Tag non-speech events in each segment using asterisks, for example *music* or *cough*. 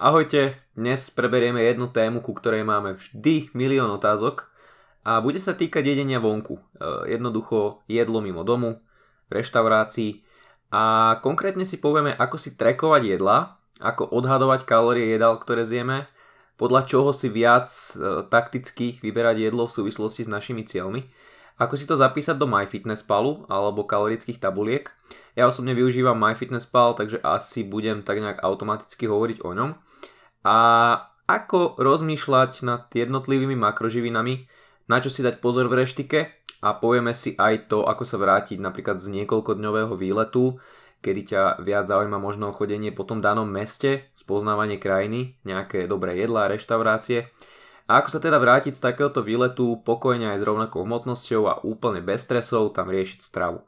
Ahojte, dnes preberieme jednu tému, ku ktorej máme vždy milión otázok a bude sa týkať jedenia vonku. E, jednoducho jedlo mimo domu, reštaurácií a konkrétne si povieme, ako si trekovať jedla, ako odhadovať kalórie jedál, ktoré zjeme, podľa čoho si viac e, takticky vyberať jedlo v súvislosti s našimi cieľmi ako si to zapísať do MyFitnessPalu alebo kalorických tabuliek. Ja osobne využívam MyFitnessPal, takže asi budem tak nejak automaticky hovoriť o ňom. A ako rozmýšľať nad jednotlivými makroživinami, na čo si dať pozor v reštike a povieme si aj to, ako sa vrátiť napríklad z niekoľkodňového výletu, kedy ťa viac zaujíma možno chodenie po tom danom meste, spoznávanie krajiny, nejaké dobré jedlá, reštaurácie a ako sa teda vrátiť z takéhoto výletu pokojne aj s rovnakou hmotnosťou a úplne bez stresov tam riešiť stravu.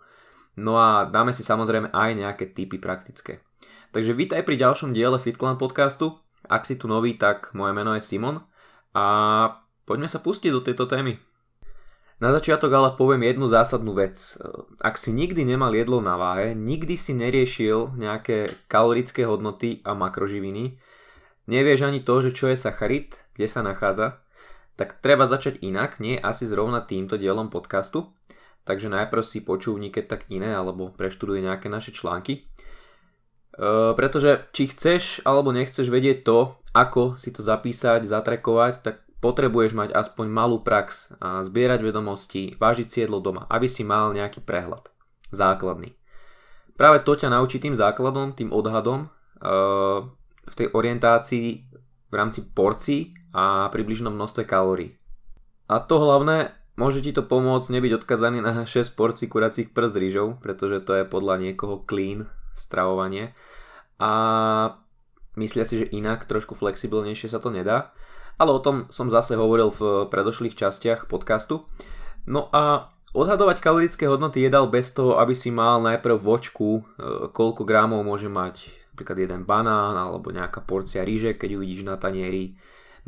No a dáme si samozrejme aj nejaké typy praktické. Takže vítaj pri ďalšom diele FitClan podcastu. Ak si tu nový, tak moje meno je Simon a poďme sa pustiť do tejto témy. Na začiatok ale poviem jednu zásadnú vec. Ak si nikdy nemal jedlo na váhe, nikdy si neriešil nejaké kalorické hodnoty a makroživiny, nevieš ani to, že čo je sacharit, kde sa nachádza, tak treba začať inak, nie asi zrovna týmto dielom podcastu. Takže najprv si počúvni keď tak iné alebo preštuduj nejaké naše články. Pretože či chceš alebo nechceš vedieť to, ako si to zapísať, zatrekovať, tak potrebuješ mať aspoň malú prax a zbierať vedomosti, vážiť si jedlo doma, aby si mal nejaký prehľad. Základný. Práve to ťa naučí tým základom, tým odhadom, v tej orientácii v rámci porcií a približnom množstve kalórií. A to hlavné, môže ti to pomôcť nebyť odkazaný na 6 porcií kuracích prst rýžov, pretože to je podľa niekoho clean stravovanie. A myslia si, že inak, trošku flexibilnejšie sa to nedá. Ale o tom som zase hovoril v predošlých častiach podcastu. No a odhadovať kalorické hodnoty jedal bez toho, aby si mal najprv v očku, e, koľko gramov môže mať napríklad jeden banán alebo nejaká porcia ríže, keď uvidíš na tanieri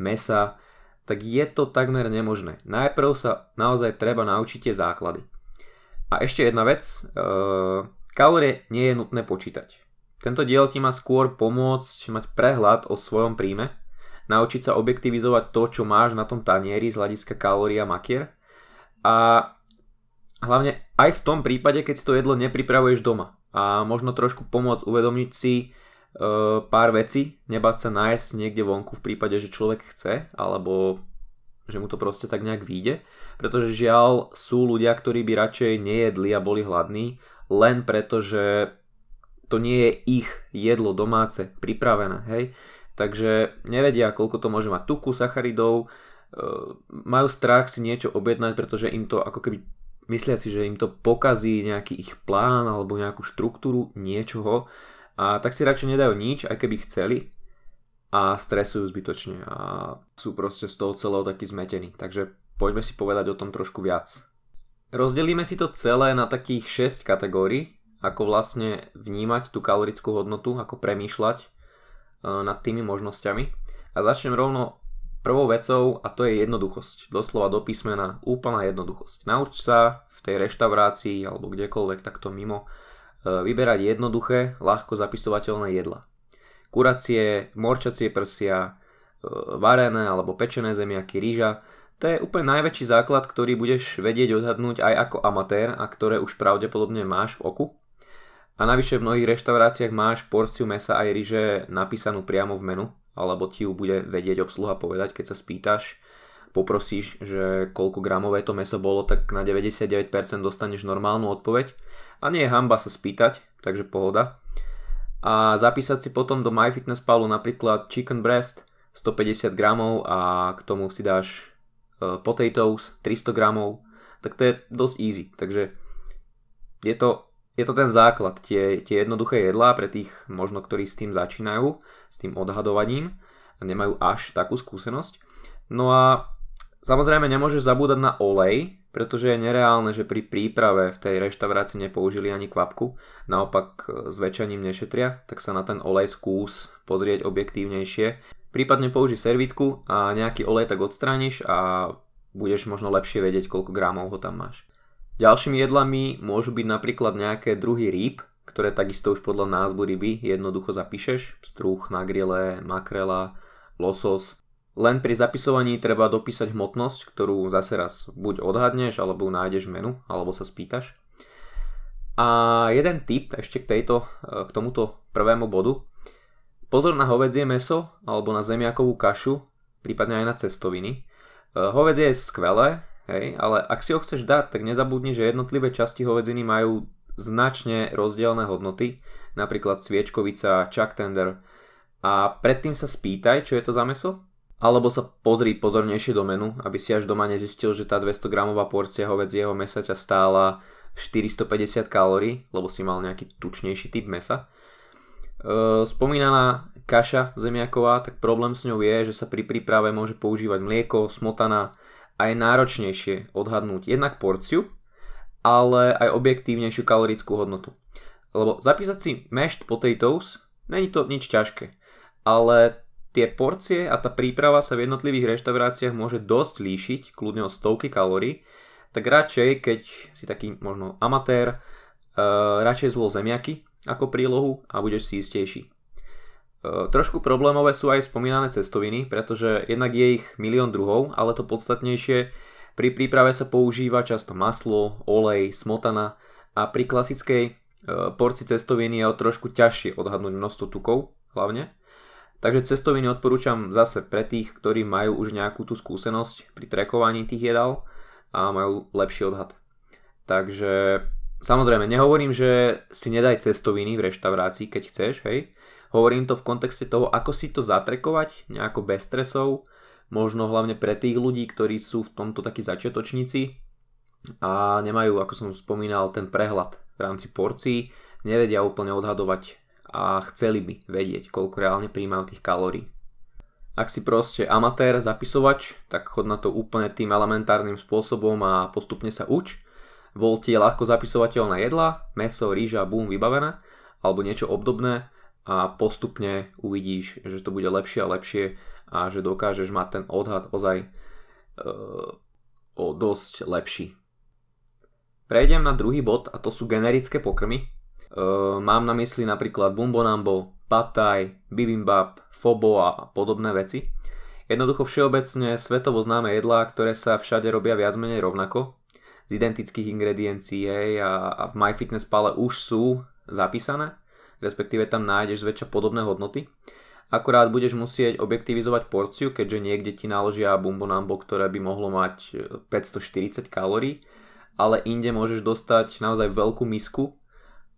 mesa, tak je to takmer nemožné. Najprv sa naozaj treba naučiť tie základy. A ešte jedna vec, e, kalórie nie je nutné počítať. Tento diel ti má skôr pomôcť mať prehľad o svojom príjme, naučiť sa objektivizovať to, čo máš na tom tanieri z hľadiska kalórií a makier a hlavne aj v tom prípade, keď si to jedlo nepripravuješ doma a možno trošku pomôcť uvedomiť si e, pár vecí, nebáť sa nájsť niekde vonku v prípade, že človek chce, alebo že mu to proste tak nejak vyjde, pretože žiaľ sú ľudia, ktorí by radšej nejedli a boli hladní, len preto, že to nie je ich jedlo domáce, pripravené, hej. Takže nevedia, koľko to môže mať tuku, sacharidov, e, majú strach si niečo objednať, pretože im to ako keby myslia si, že im to pokazí nejaký ich plán alebo nejakú štruktúru niečoho a tak si radšej nedajú nič, aj keby chceli a stresujú zbytočne a sú proste z toho celého taký zmetení. Takže poďme si povedať o tom trošku viac. Rozdelíme si to celé na takých 6 kategórií, ako vlastne vnímať tú kalorickú hodnotu, ako premýšľať e, nad tými možnosťami. A začnem rovno Prvou vecou, a to je jednoduchosť, doslova do písmena, úplná jednoduchosť. Nauč sa v tej reštaurácii alebo kdekoľvek takto mimo e, vyberať jednoduché, ľahko zapisovateľné jedla. Kuracie, morčacie prsia, e, varené alebo pečené zemiaky, rýža, to je úplne najväčší základ, ktorý budeš vedieť odhadnúť aj ako amatér a ktoré už pravdepodobne máš v oku. A navyše v mnohých reštauráciách máš porciu mesa aj ryže napísanú priamo v menu, alebo ti ju bude vedieť obsluha povedať, keď sa spýtaš, poprosíš, že koľko gramové to meso bolo, tak na 99% dostaneš normálnu odpoveď. A nie je hamba sa spýtať, takže pohoda. A zapísať si potom do MyFitnessPalu napríklad chicken breast 150 gramov a k tomu si dáš potatoes 300 gramov, tak to je dosť easy. Takže je to, je to ten základ, tie, tie jednoduché jedlá pre tých možno, ktorí s tým začínajú s tým odhadovaním a nemajú až takú skúsenosť. No a samozrejme nemôžeš zabúdať na olej, pretože je nereálne, že pri príprave v tej reštaurácii nepoužili ani kvapku, naopak s väčšaním nešetria, tak sa na ten olej skús pozrieť objektívnejšie. Prípadne použij servitku a nejaký olej tak odstrániš a budeš možno lepšie vedieť, koľko gramov ho tam máš. Ďalšími jedlami môžu byť napríklad nejaké druhy rýb, ktoré takisto už podľa názvu ryby jednoducho zapíšeš. Struh, nagriele, makrela, losos. Len pri zapisovaní treba dopísať hmotnosť, ktorú zase raz buď odhadneš, alebo nájdeš menu, alebo sa spýtaš. A jeden tip ešte k, tejto, k tomuto prvému bodu. Pozor na hovedzie meso alebo na zemiakovú kašu, prípadne aj na cestoviny. E, hovedzie je skvelé, hej, ale ak si ho chceš dať, tak nezabudni, že jednotlivé časti hovedziny majú značne rozdielne hodnoty, napríklad cviečkovica, chuck tender. A predtým sa spýtaj, čo je to za meso, alebo sa pozri pozornejšie do menu, aby si až doma nezistil, že tá 200 gramová porcia hovedzieho mesa ťa stála 450 kalórií, lebo si mal nejaký tučnejší typ mesa. Spomínaná kaša zemiaková, tak problém s ňou je, že sa pri príprave môže používať mlieko, smotana a je náročnejšie odhadnúť jednak porciu, ale aj objektívnejšiu kalorickú hodnotu. Lebo zapísať si mashed potatoes, není to nič ťažké, ale tie porcie a tá príprava sa v jednotlivých reštauráciách môže dosť líšiť, kľudne o stovky kalórií, tak radšej, keď si taký možno amatér, uh, radšej zvol zemiaky ako prílohu a budeš si istejší. Uh, trošku problémové sú aj spomínané cestoviny, pretože jednak je ich milión druhov, ale to podstatnejšie, pri príprave sa používa často maslo, olej, smotana a pri klasickej uh, porci cestoviny je o trošku ťažšie odhadnúť množstvo tukov hlavne. Takže cestoviny odporúčam zase pre tých, ktorí majú už nejakú tú skúsenosť pri trekovaní tých jedál a majú lepší odhad. Takže samozrejme, nehovorím, že si nedaj cestoviny v reštaurácii, keď chceš, hej. Hovorím to v kontexte toho, ako si to zatrekovať, nejako bez stresov, možno hlavne pre tých ľudí, ktorí sú v tomto takí začiatočníci a nemajú, ako som spomínal, ten prehľad v rámci porcií, nevedia úplne odhadovať a chceli by vedieť, koľko reálne príjmajú tých kalórií. Ak si proste amatér, zapisovač, tak chod na to úplne tým elementárnym spôsobom a postupne sa uč. Vol ti je ľahko zapisovateľná jedla, meso, rýža, bum, vybavené, alebo niečo obdobné a postupne uvidíš, že to bude lepšie a lepšie a že dokážeš mať ten odhad ozaj e, o dosť lepší. Prejdem na druhý bod a to sú generické pokrmy. E, mám na mysli napríklad Bumbonambo, pataj, bibimbap, fobo a podobné veci. Jednoducho všeobecne svetovo známe jedlá, ktoré sa všade robia viac menej rovnako, z identických ingrediencií a, a v MyFitnessPale už sú zapísané, respektíve tam nájdeš zväčša podobné hodnoty. Akurát budeš musieť objektivizovať porciu, keďže niekde ti naložia bumbo nambo, ktoré by mohlo mať 540 kalórií, ale inde môžeš dostať naozaj veľkú misku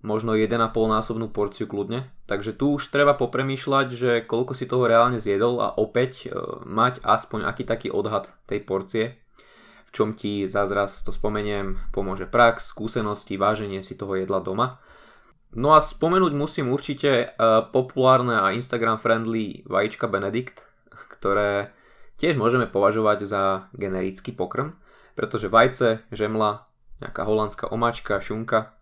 možno 1,5 násobnú porciu kľudne. Takže tu už treba popremýšľať, že koľko si toho reálne zjedol a opäť e, mať aspoň aký taký odhad tej porcie, v čom ti zázraz to spomeniem, pomôže prax, skúsenosti, váženie si toho jedla doma. No a spomenúť musím určite uh, populárne a Instagram friendly vajíčka Benedict, ktoré tiež môžeme považovať za generický pokrm, pretože vajce, žemla, nejaká holandská omáčka, šunka,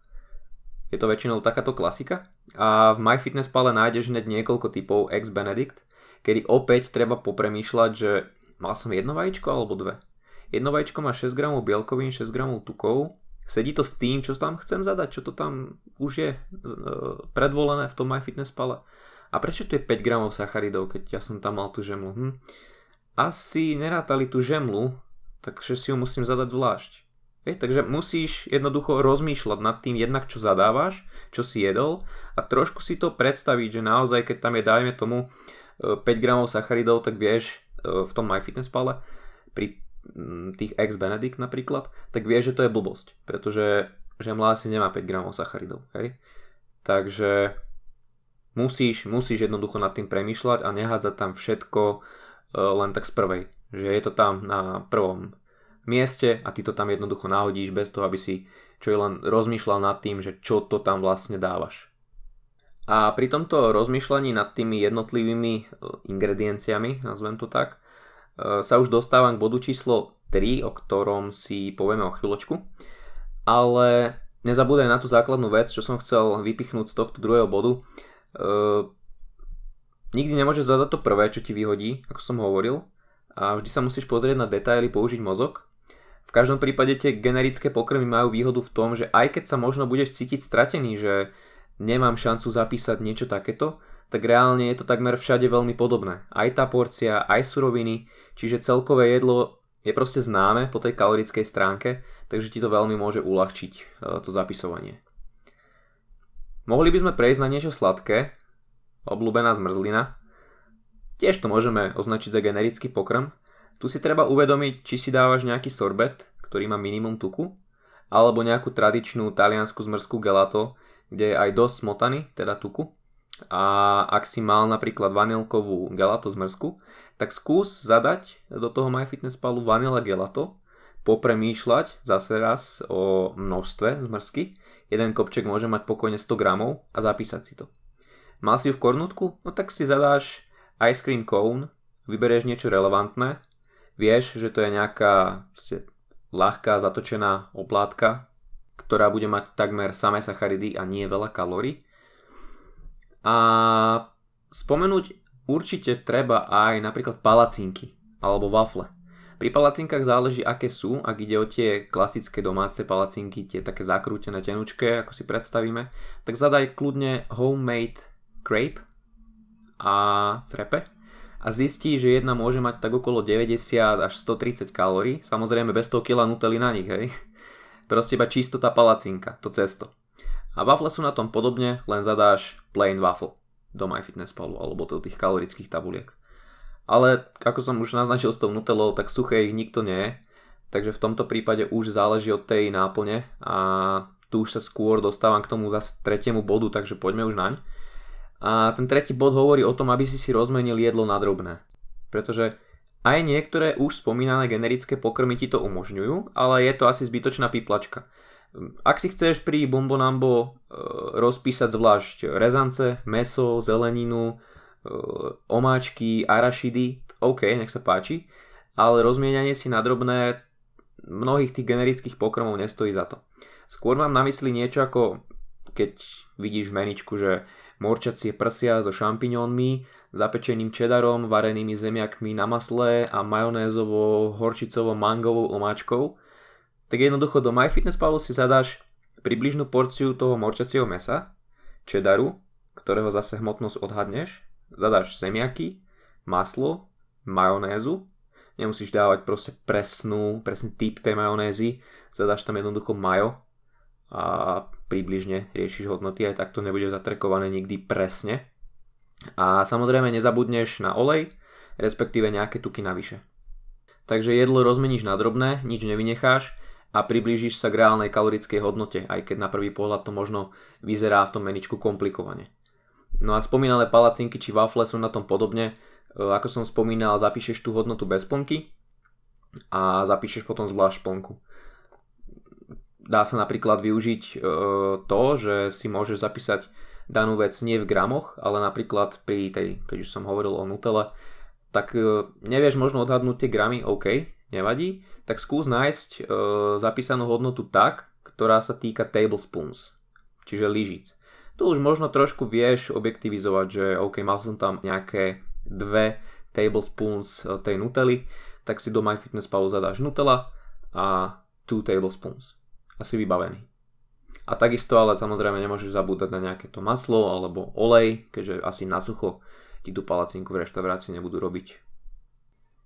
je to väčšinou takáto klasika. A v MyFitnessPale nájdeš hneď niekoľko typov ex Benedict, kedy opäť treba popremýšľať, že mal som jedno vajíčko alebo dve. Jedno vajíčko má 6 gramov bielkovín, 6 gramov tukov. Sedí to s tým, čo tam chcem zadať, čo to tam už je e, predvolené v tom MyFitnessPale. A prečo tu je 5 gramov sacharidov, keď ja som tam mal tú žemlu? Hm. Asi nerátali tú žemlu, takže si ju musím zadať zvlášť. Hej, takže musíš jednoducho rozmýšľať nad tým jednak, čo zadávaš, čo si jedol a trošku si to predstaviť, že naozaj, keď tam je, dajme tomu, 5 e, gramov sacharidov, tak vieš e, v tom MyFitnessPale pri tých ex Benedict napríklad, tak vieš, že to je blbosť, pretože žemla asi nemá 5 gramov sacharidov. Hej? Takže musíš, musíš jednoducho nad tým premýšľať a nehádzať tam všetko e, len tak z prvej. Že je to tam na prvom mieste a ty to tam jednoducho nahodíš bez toho, aby si čo je len rozmýšľal nad tým, že čo to tam vlastne dávaš. A pri tomto rozmýšľaní nad tými jednotlivými e, ingredienciami, nazvem to tak, sa už dostávam k bodu číslo 3, o ktorom si povieme o chvíľočku. Ale nezabúdaj na tú základnú vec, čo som chcel vypichnúť z tohto druhého bodu. E, nikdy nemôžeš zadať to prvé, čo ti vyhodí, ako som hovoril. A vždy sa musíš pozrieť na detaily, použiť mozog v každom prípade tie generické pokrmy majú výhodu v tom, že aj keď sa možno budeš cítiť stratený, že nemám šancu zapísať niečo takéto, tak reálne je to takmer všade veľmi podobné. Aj tá porcia, aj suroviny, čiže celkové jedlo je proste známe po tej kalorickej stránke, takže ti to veľmi môže uľahčiť e, to zapisovanie. Mohli by sme prejsť na niečo sladké, obľúbená zmrzlina. Tiež to môžeme označiť za generický pokrm. Tu si treba uvedomiť, či si dávaš nejaký sorbet, ktorý má minimum tuku, alebo nejakú tradičnú taliansku zmrzku gelato, kde je aj dosť smotany, teda tuku. A ak si mal napríklad vanilkovú gelato zmrzku, tak skús zadať do toho MyFitnessPalu vanila gelato, popremýšľať zase raz o množstve zmrzky. Jeden kopček môže mať pokojne 100 gramov a zapísať si to. Mal si ju v kornutku? No tak si zadáš ice cream cone, vyberieš niečo relevantné, vieš, že to je nejaká ľahká zatočená oplátka, ktorá bude mať takmer samé sacharidy a nie veľa kalórií. A spomenúť určite treba aj napríklad palacinky alebo wafle. Pri palacinkách záleží aké sú, ak ide o tie klasické domáce palacinky, tie také zakrútené tenučké, ako si predstavíme, tak zadaj kľudne homemade crepe a crepe a zistí, že jedna môže mať tak okolo 90 až 130 kalórií, samozrejme bez toho kila nutely na nich, hej. Proste iba čisto tá palacinka, to cesto. A wafle sú na tom podobne, len zadáš plain waffle do MyFitnessPalu alebo do tých kalorických tabuliek. Ale ako som už naznačil s tou nutelou, tak suché ich nikto nie je, takže v tomto prípade už záleží od tej náplne a tu už sa skôr dostávam k tomu zase tretiemu bodu, takže poďme už naň. A ten tretí bod hovorí o tom, aby si si rozmenil jedlo na drobné. Pretože aj niektoré už spomínané generické pokrmy ti to umožňujú, ale je to asi zbytočná píplačka. Ak si chceš pri Bombonambo e, rozpísať zvlášť rezance, meso, zeleninu, e, omáčky, arašidy, OK, nech sa páči, ale rozmienianie si na drobné mnohých tých generických pokrmov nestojí za to. Skôr mám na mysli niečo ako keď vidíš v meničku, že morčacie prsia so šampiňónmi, zapečeným čedarom, varenými zemiakmi na masle a majonézovo horčicovo mangovou omáčkou, tak jednoducho do MyFitnessPalu si zadáš približnú porciu toho morčacieho mesa, čedaru, ktorého zase hmotnosť odhadneš, zadáš zemiaky, maslo, majonézu, nemusíš dávať proste presnú, presný typ tej majonézy, zadáš tam jednoducho majo a približne riešiš hodnoty, aj tak to nebude zatrekované nikdy presne. A samozrejme nezabudneš na olej, respektíve nejaké tuky navyše. Takže jedlo rozmeníš na drobné, nič nevynecháš a priblížiš sa k reálnej kalorickej hodnote, aj keď na prvý pohľad to možno vyzerá v tom meničku komplikovane. No a spomínané palacinky či wafle sú na tom podobne. E, ako som spomínal, zapíšeš tú hodnotu bez plnky a zapíšeš potom zvlášť plnku. Dá sa napríklad využiť e, to, že si môžeš zapísať danú vec nie v gramoch, ale napríklad pri tej, keď už som hovoril o Nutelle, tak e, nevieš možno odhadnúť tie gramy, OK, nevadí, tak skús nájsť e, zapísanú hodnotu tak, ktorá sa týka tablespoons, čiže lyžíc. Tu už možno trošku vieš objektivizovať, že OK, mal som tam nejaké dve tablespoons tej Nutelly, tak si do MyFitnessPalu zadáš Nutella a 2 tablespoons asi vybavený. A takisto ale samozrejme nemôžeš zabúdať na nejaké to maslo alebo olej, keďže asi na sucho ti tú palacinku v reštaurácii nebudú robiť.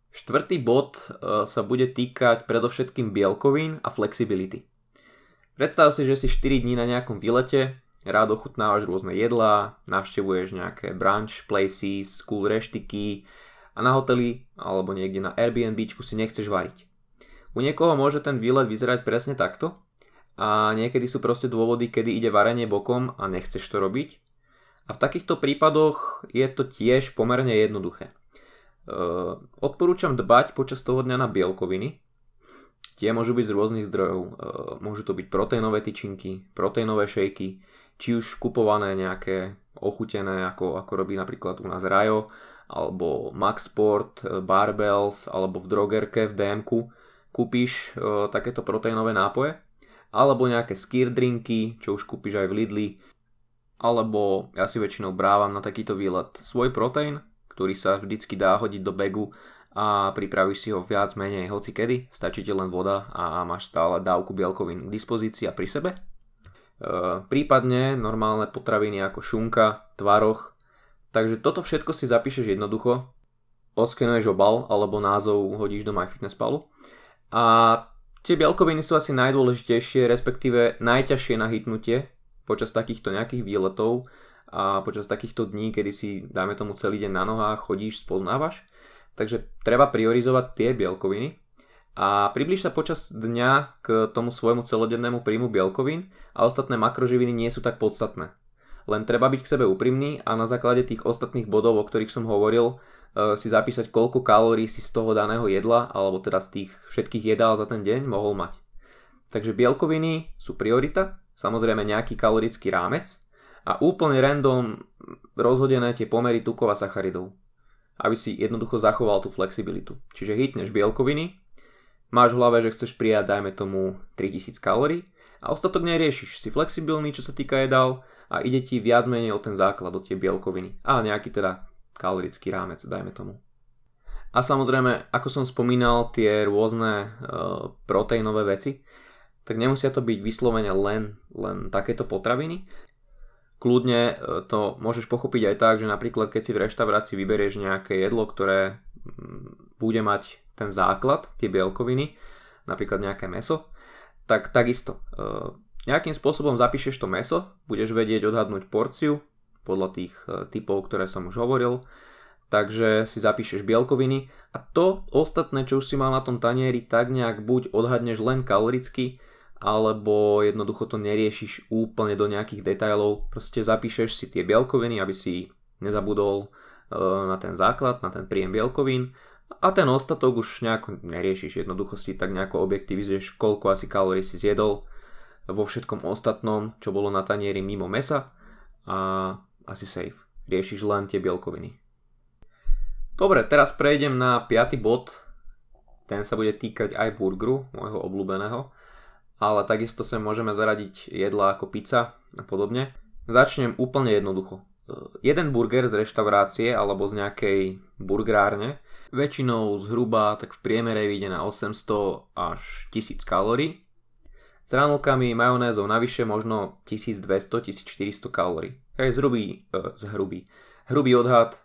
Štvrtý bod e, sa bude týkať predovšetkým bielkovín a flexibility. Predstav si, že si 4 dní na nejakom výlete, rád ochutnávaš rôzne jedlá, navštevuješ nejaké brunch places, cool reštiky a na hoteli alebo niekde na Airbnb si nechceš variť. U niekoho môže ten výlet vyzerať presne takto, a niekedy sú proste dôvody, kedy ide varenie bokom a nechceš to robiť. A v takýchto prípadoch je to tiež pomerne jednoduché. Uh, odporúčam dbať počas toho dňa na bielkoviny. Tie môžu byť z rôznych zdrojov. Uh, môžu to byť proteínové tyčinky, proteínové šejky, či už kupované nejaké ochutené, ako, ako robí napríklad u nás Rajo, alebo Maxport, e, Barbells, alebo v drogerke, v DMku kúpiš uh, takéto proteínové nápoje alebo nejaké skier drinky, čo už kúpiš aj v Lidli, alebo ja si väčšinou brávam na takýto výlet svoj proteín, ktorý sa vždycky dá hodiť do begu a pripravíš si ho viac menej hoci kedy, stačí ti len voda a máš stále dávku bielkovín k dispozícii a pri sebe. prípadne normálne potraviny ako šunka, tvaroch. Takže toto všetko si zapíšeš jednoducho, odskenuješ obal alebo názov hodíš do MyFitnessPalu a tie bielkoviny sú asi najdôležitejšie, respektíve najťažšie na hitnutie počas takýchto nejakých výletov a počas takýchto dní, kedy si, dajme tomu, celý deň na nohách chodíš, spoznávaš. Takže treba priorizovať tie bielkoviny a približ sa počas dňa k tomu svojmu celodennému príjmu bielkovín a ostatné makroživiny nie sú tak podstatné. Len treba byť k sebe úprimný a na základe tých ostatných bodov, o ktorých som hovoril, si zapísať, koľko kalórií si z toho daného jedla, alebo teda z tých všetkých jedál za ten deň mohol mať. Takže bielkoviny sú priorita, samozrejme nejaký kalorický rámec a úplne random rozhodené tie pomery tukov a sacharidov aby si jednoducho zachoval tú flexibilitu. Čiže hitneš bielkoviny, máš v hlave, že chceš prijať, dajme tomu, 3000 kalórií a ostatok neriešiš. Si flexibilný, čo sa týka jedál a ide ti viac menej o ten základ, o tie bielkoviny a nejaký teda kalorický rámec, dajme tomu. A samozrejme, ako som spomínal, tie rôzne e, proteínové veci, tak nemusia to byť vyslovene len, len takéto potraviny, Kľudne e, to môžeš pochopiť aj tak, že napríklad keď si v reštaurácii vyberieš nejaké jedlo, ktoré mm, bude mať ten základ, tie bielkoviny, napríklad nejaké meso, tak takisto e, nejakým spôsobom zapíšeš to meso, budeš vedieť odhadnúť porciu podľa tých e, typov, ktoré som už hovoril, takže si zapíšeš bielkoviny a to ostatné, čo už si mal na tom tanieri, tak nejak buď odhadneš len kaloricky, alebo jednoducho to neriešiš úplne do nejakých detailov, proste zapíšeš si tie bielkoviny, aby si nezabudol e, na ten základ, na ten príjem bielkovín. A ten ostatok už nejako neriešiš, jednoducho si tak nejako objektivizuješ, koľko asi kalórií si zjedol vo všetkom ostatnom, čo bolo na tanieri mimo mesa. A asi safe. Riešiš len tie bielkoviny. Dobre, teraz prejdem na piaty bod. Ten sa bude týkať aj burgeru, môjho obľúbeného ale takisto sa môžeme zaradiť jedla ako pizza a podobne. Začnem úplne jednoducho. Jeden burger z reštaurácie alebo z nejakej burgerárne väčšinou zhruba tak v priemere vyjde na 800 až 1000 kalórií. S ranolkami majonézou navyše možno 1200-1400 kalórií. Je zhrubý, e, zhrubý, hrubý odhad, e,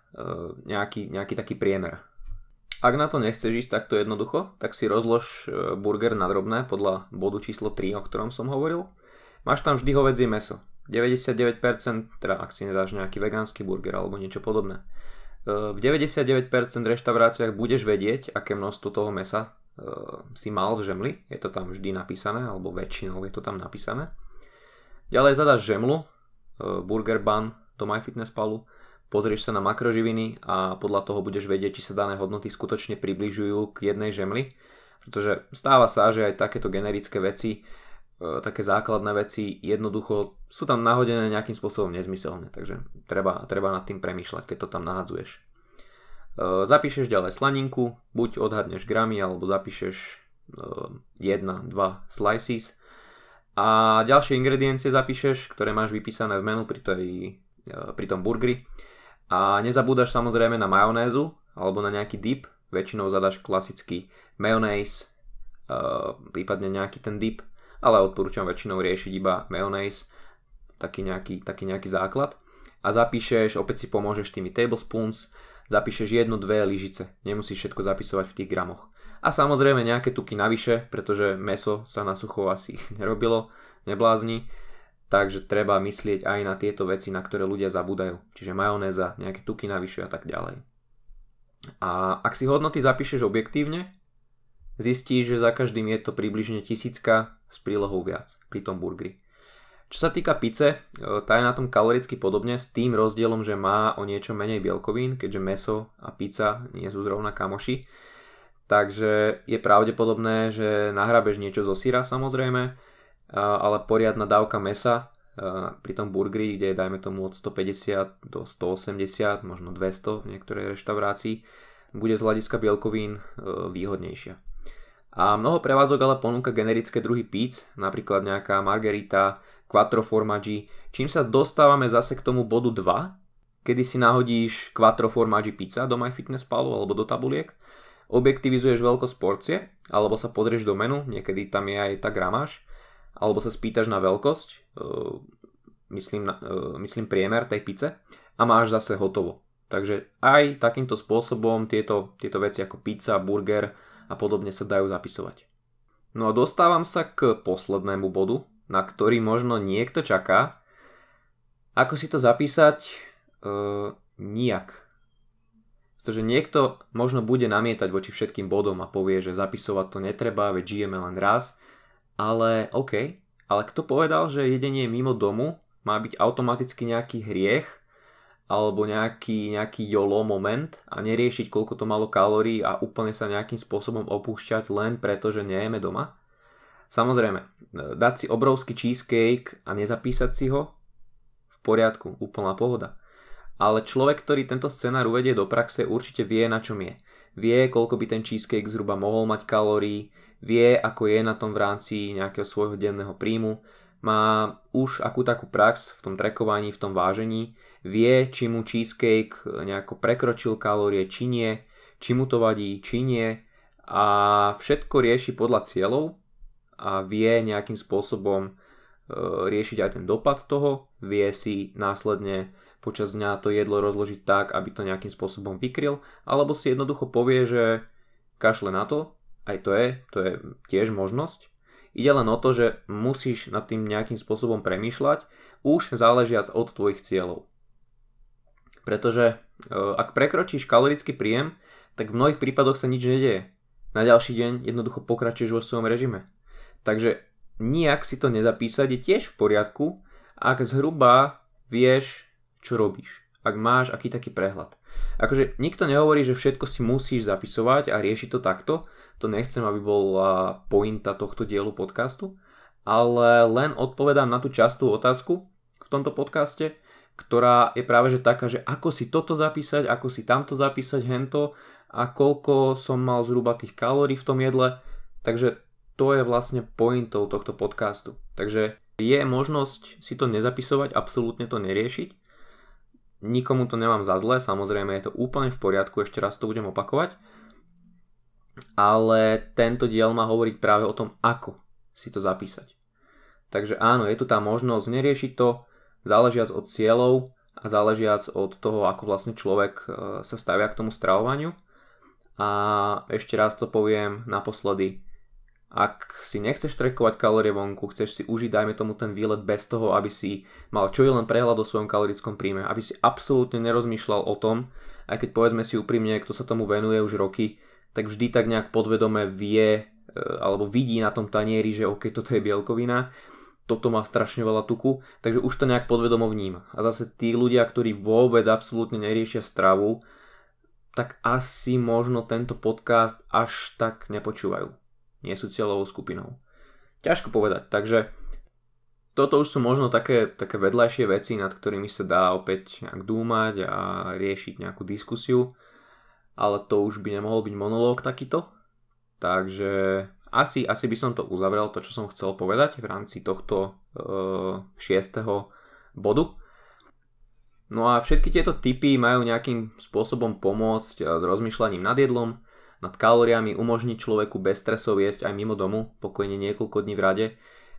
nejaký, nejaký taký priemer. Ak na to nechceš ísť takto jednoducho, tak si rozlož e, burger na drobné podľa bodu číslo 3, o ktorom som hovoril. Máš tam vždy hovedzie meso. 99%, teda ak si nedáš nejaký vegánsky burger alebo niečo podobné. E, v 99% reštauráciách budeš vedieť, aké množstvo toho mesa e, si mal v žemli. Je to tam vždy napísané, alebo väčšinou je to tam napísané. Ďalej zadaš žemlu, burger bun do MyFitnessPalu pozrieš sa na makroživiny a podľa toho budeš vedieť, či sa dané hodnoty skutočne približujú k jednej žemli. Pretože stáva sa, že aj takéto generické veci, e, také základné veci jednoducho sú tam nahodené nejakým spôsobom nezmyselne. Takže treba, treba nad tým premýšľať, keď to tam nahadzuješ. E, zapíšeš ďalej slaninku, buď odhadneš gramy, alebo zapíšeš 1, 2 slices a ďalšie ingrediencie zapíšeš, ktoré máš vypísané v menu pri, tej, e, pri tom burgeri a nezabúdaš samozrejme na majonézu alebo na nejaký dip. Väčšinou zadaš klasický mayonéz, uh, prípadne nejaký ten dip, ale odporúčam väčšinou riešiť iba mayonéz, taký nejaký, taký nejaký základ. A zapíšeš, opäť si pomôžeš tými tablespoons, zapíšeš jednu, dve lyžice. Nemusíš všetko zapisovať v tých gramoch. A samozrejme nejaké tuky navyše, pretože meso sa na sucho asi *laughs* nerobilo, neblázni takže treba myslieť aj na tieto veci, na ktoré ľudia zabúdajú. Čiže majonéza, nejaké tuky navyše a tak ďalej. A ak si hodnoty zapíšeš objektívne, zistíš, že za každým je to približne tisícka s prílohou viac pri tom burgeri. Čo sa týka pice, e, tá je na tom kaloricky podobne s tým rozdielom, že má o niečo menej bielkovín, keďže meso a pizza nie sú zrovna kamoši. Takže je pravdepodobné, že nahrabeš niečo zo syra samozrejme, ale poriadna dávka mesa pri tom burgeri, kde je dajme tomu od 150 do 180, možno 200 v niektorej reštaurácii, bude z hľadiska bielkovín e, výhodnejšia. A mnoho prevádzok ale ponúka generické druhy píc, napríklad nejaká margarita, quattro formaggi, čím sa dostávame zase k tomu bodu 2, kedy si nahodíš quattro formaggi pizza do MyFitnessPalu alebo do tabuliek, objektivizuješ veľkosť porcie, alebo sa pozrieš do menu, niekedy tam je aj tá gramáž, alebo sa spýtaš na veľkosť, myslím, myslím priemer tej pice a máš zase hotovo. Takže aj takýmto spôsobom tieto, tieto veci ako pizza, burger a podobne sa dajú zapisovať. No a dostávam sa k poslednému bodu, na ktorý možno niekto čaká. Ako si to zapísať? E, nijak. Pretože niekto možno bude namietať voči všetkým bodom a povie, že zapisovať to netreba, veď žijeme len raz. Ale OK, ale kto povedal, že jedenie mimo domu má byť automaticky nejaký hriech alebo nejaký, nejaký YOLO moment a neriešiť koľko to malo kalórií a úplne sa nejakým spôsobom opúšťať len preto, že nejeme doma? Samozrejme, dať si obrovský cheesecake a nezapísať si ho? V poriadku, úplná pohoda. Ale človek, ktorý tento scenár uvedie do praxe, určite vie, na čom je. Vie, koľko by ten cheesecake zhruba mohol mať kalórií, vie, ako je na tom v rámci nejakého svojho denného príjmu, má už akú takú prax v tom trekovaní, v tom vážení, vie, či mu cheesecake nejako prekročil kalórie, či nie, či mu to vadí, či nie a všetko rieši podľa cieľov a vie nejakým spôsobom e, riešiť aj ten dopad toho, vie si následne počas dňa to jedlo rozložiť tak, aby to nejakým spôsobom vykryl, alebo si jednoducho povie, že kašle na to, aj to je, to je tiež možnosť. Ide len o to, že musíš nad tým nejakým spôsobom premýšľať, už záležiac od tvojich cieľov. Pretože e, ak prekročíš kalorický príjem, tak v mnohých prípadoch sa nič nedieje. Na ďalší deň jednoducho pokračuješ vo svojom režime. Takže nijak si to nezapísať je tiež v poriadku, ak zhruba vieš, čo robíš. Ak máš aký taký prehľad. Akože nikto nehovorí, že všetko si musíš zapisovať a riešiť to takto. To nechcem, aby bola pointa tohto dielu podcastu. Ale len odpovedám na tú častú otázku v tomto podcaste, ktorá je práve že taká, že ako si toto zapísať, ako si tamto zapísať, hento a koľko som mal zhruba tých kalórií v tom jedle. Takže to je vlastne pointou tohto podcastu. Takže je možnosť si to nezapisovať, absolútne to neriešiť Nikomu to nemám za zle, samozrejme je to úplne v poriadku, ešte raz to budem opakovať. Ale tento diel má hovoriť práve o tom, ako si to zapísať. Takže áno, je tu tá možnosť neriešiť to, záležiac od cieľov a záležiac od toho, ako vlastne človek e, sa stavia k tomu stravovaniu. A ešte raz to poviem naposledy, ak si nechceš trekovať kalórie vonku, chceš si užiť, dajme tomu ten výlet bez toho, aby si mal čo je len prehľad o svojom kalorickom príjme, aby si absolútne nerozmýšľal o tom, aj keď povedzme si úprimne, kto sa tomu venuje už roky, tak vždy tak nejak podvedome vie e, alebo vidí na tom tanieri, že ok, toto je bielkovina, toto má strašne veľa tuku, takže už to nejak podvedomo vníma. A zase tí ľudia, ktorí vôbec absolútne neriešia stravu, tak asi možno tento podcast až tak nepočúvajú nie sú cieľovou skupinou. Ťažko povedať, takže toto už sú možno také, také vedľajšie veci, nad ktorými sa dá opäť nejak dúmať a riešiť nejakú diskusiu, ale to už by nemohol byť monológ takýto. Takže asi, asi by som to uzavrel, to čo som chcel povedať v rámci tohto e, šiestého bodu. No a všetky tieto typy majú nejakým spôsobom pomôcť s rozmýšľaním nad jedlom, nad kalóriami, umožniť človeku bez stresov jesť aj mimo domu, pokojne niekoľko dní v rade,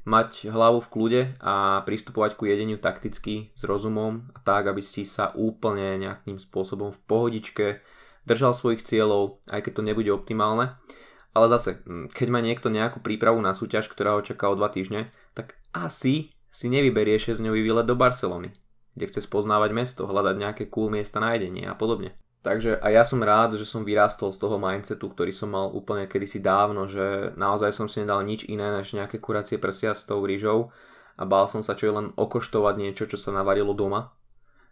mať hlavu v kľude a pristupovať ku jedeniu takticky, s rozumom a tak, aby si sa úplne nejakým spôsobom v pohodičke držal svojich cieľov, aj keď to nebude optimálne. Ale zase, keď má niekto nejakú prípravu na súťaž, ktorá ho čaká o 2 týždne, tak asi si nevyberie 6 dňový výlet do Barcelony, kde chce spoznávať mesto, hľadať nejaké cool miesta na jedenie a podobne. Takže a ja som rád, že som vyrástol z toho mindsetu, ktorý som mal úplne kedysi dávno, že naozaj som si nedal nič iné než nejaké kuracie prsia s tou rýžou a bál som sa čo je len okoštovať niečo, čo sa navarilo doma,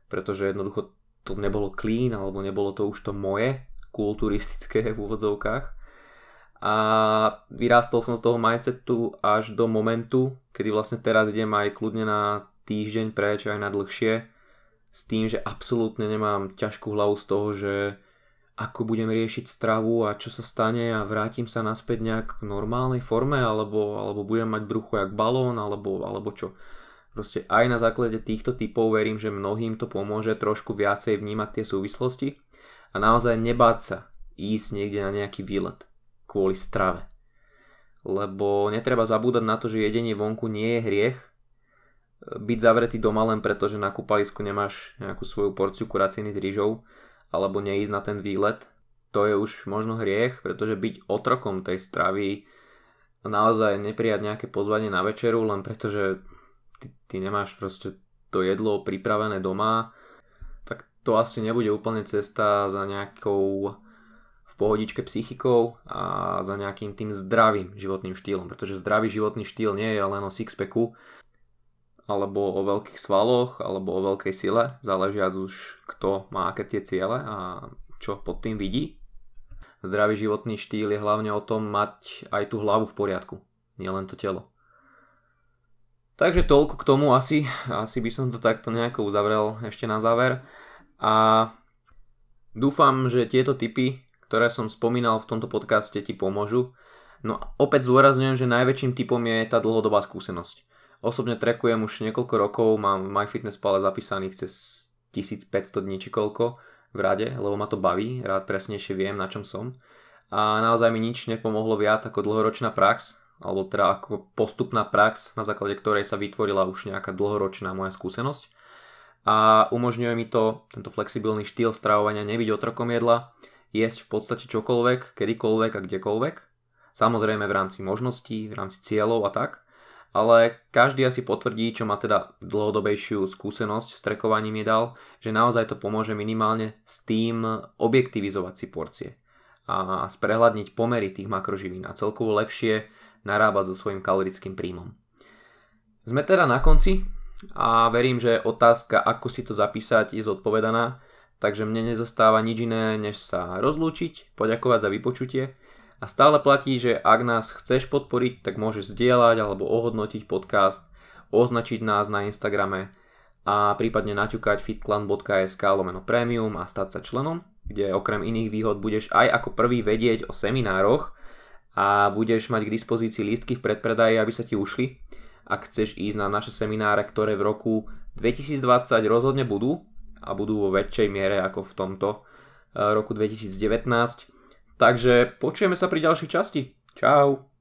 pretože jednoducho to nebolo clean, alebo nebolo to už to moje, kulturistické v úvodzovkách. A vyrástol som z toho mindsetu až do momentu, kedy vlastne teraz idem aj kľudne na týždeň preč, aj na dlhšie, s tým, že absolútne nemám ťažkú hlavu z toho, že ako budem riešiť stravu a čo sa stane a vrátim sa naspäť nejak v normálnej forme alebo, alebo budem mať brucho jak balón alebo, alebo čo. Proste aj na základe týchto typov verím, že mnohým to pomôže trošku viacej vnímať tie súvislosti a naozaj nebáť sa ísť niekde na nejaký výlet kvôli strave. lebo netreba zabúdať na to, že jedenie vonku nie je hriech. Byť zavretý doma len preto, že na kúpalisku nemáš nejakú svoju porciu kuraciny s rýžou, alebo neísť na ten výlet, to je už možno hriech, pretože byť otrokom tej stravy, naozaj neprijať nejaké pozvanie na večeru, len preto, že ty, ty nemáš proste to jedlo pripravené doma, tak to asi nebude úplne cesta za nejakou v pohodičke psychikou a za nejakým tým zdravým životným štýlom, pretože zdravý životný štýl nie je len o sixpacku, alebo o veľkých svaloch, alebo o veľkej sile, záležiac už kto má aké tie ciele a čo pod tým vidí. Zdravý životný štýl je hlavne o tom mať aj tú hlavu v poriadku, nielen to telo. Takže toľko k tomu asi, asi by som to takto nejako uzavrel ešte na záver. A dúfam, že tieto typy ktoré som spomínal v tomto podcaste, ti pomôžu. No opäť zdôrazňujem, že najväčším typom je tá dlhodobá skúsenosť. Osobne trekujem už niekoľko rokov, mám v MyFitnessPale zapísaných cez 1500 dní či koľko v rade, lebo ma to baví, rád presnejšie viem, na čom som. A naozaj mi nič nepomohlo viac ako dlhoročná prax, alebo teda ako postupná prax, na základe ktorej sa vytvorila už nejaká dlhoročná moja skúsenosť. A umožňuje mi to, tento flexibilný štýl stravovania, nebyť otrokom jedla, jesť v podstate čokoľvek, kedykoľvek a kdekoľvek. Samozrejme v rámci možností, v rámci cieľov a tak. Ale každý asi potvrdí, čo má teda dlhodobejšiu skúsenosť s trekovaním jedál, že naozaj to pomôže minimálne s tým objektivizovať si porcie a sprehľadniť pomery tých makroživín a celkovo lepšie narábať so svojím kalorickým príjmom. Sme teda na konci a verím, že otázka, ako si to zapísať, je zodpovedaná takže mne nezostáva nič iné, než sa rozlúčiť, poďakovať za vypočutie a stále platí, že ak nás chceš podporiť, tak môžeš zdieľať alebo ohodnotiť podcast, označiť nás na Instagrame a prípadne naťukať fitclan.sk lomeno premium a stať sa členom, kde okrem iných výhod budeš aj ako prvý vedieť o seminároch a budeš mať k dispozícii lístky v predpredaji, aby sa ti ušli. Ak chceš ísť na naše semináre, ktoré v roku 2020 rozhodne budú, a budú vo väčšej miere ako v tomto eh, roku 2019. Takže počujeme sa pri ďalšej časti. Čau.